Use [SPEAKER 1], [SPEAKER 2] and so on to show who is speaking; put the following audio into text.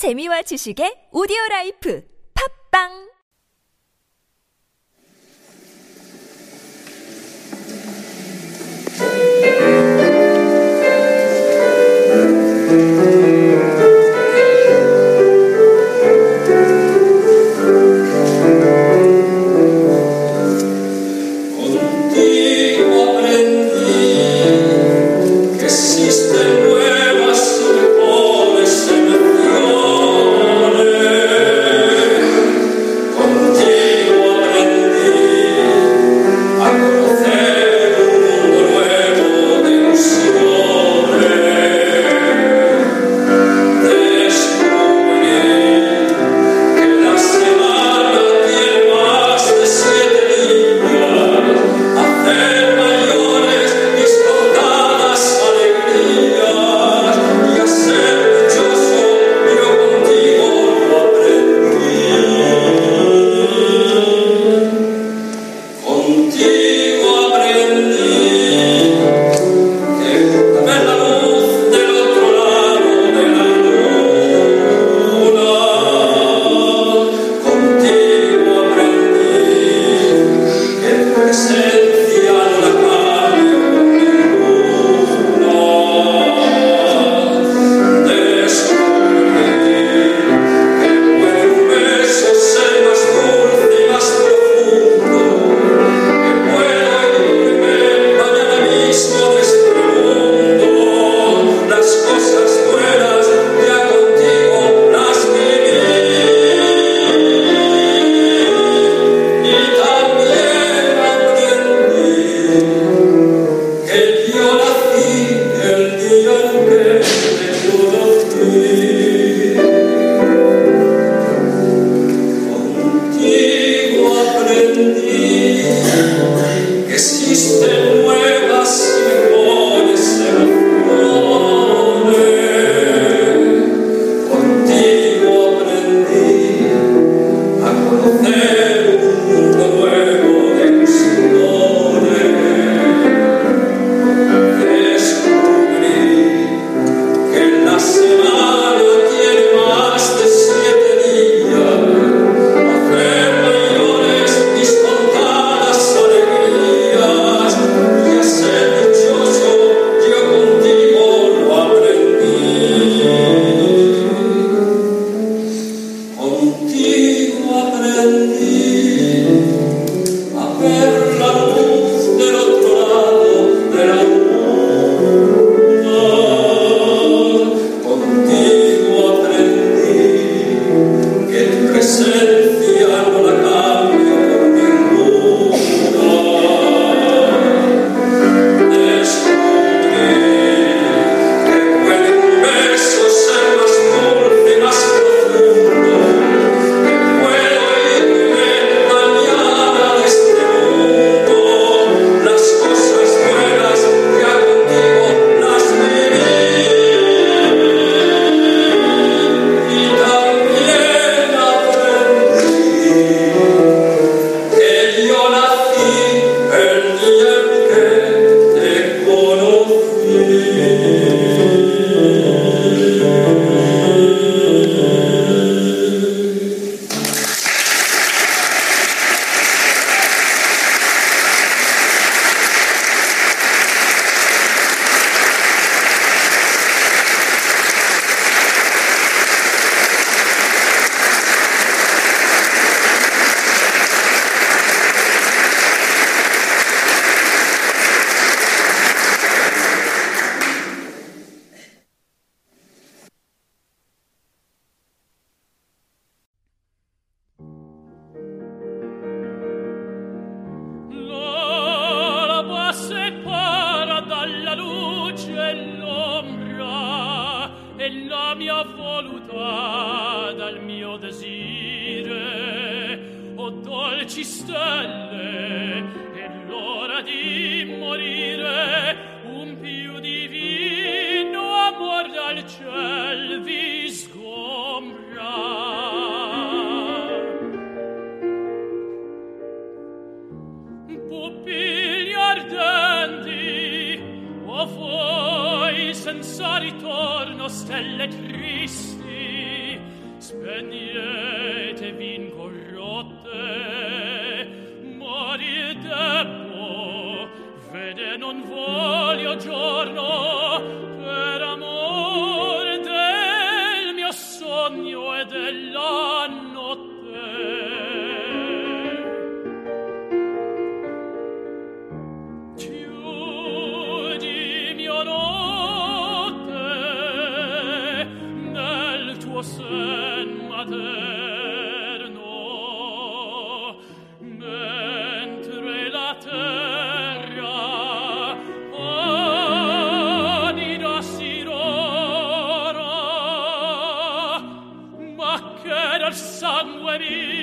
[SPEAKER 1] 재미와 지식의 오디오 라이프. 팝빵!
[SPEAKER 2] Amen. believe. dal mio desire o oh, dolci stelle è l'ora di morire un più divino amor dal ciel vi sgombra. Pupilli ardenti o oh voi senza ritorno stelle tristi speniete vin corrotte mori debbo vede non voglio giorno Valerie.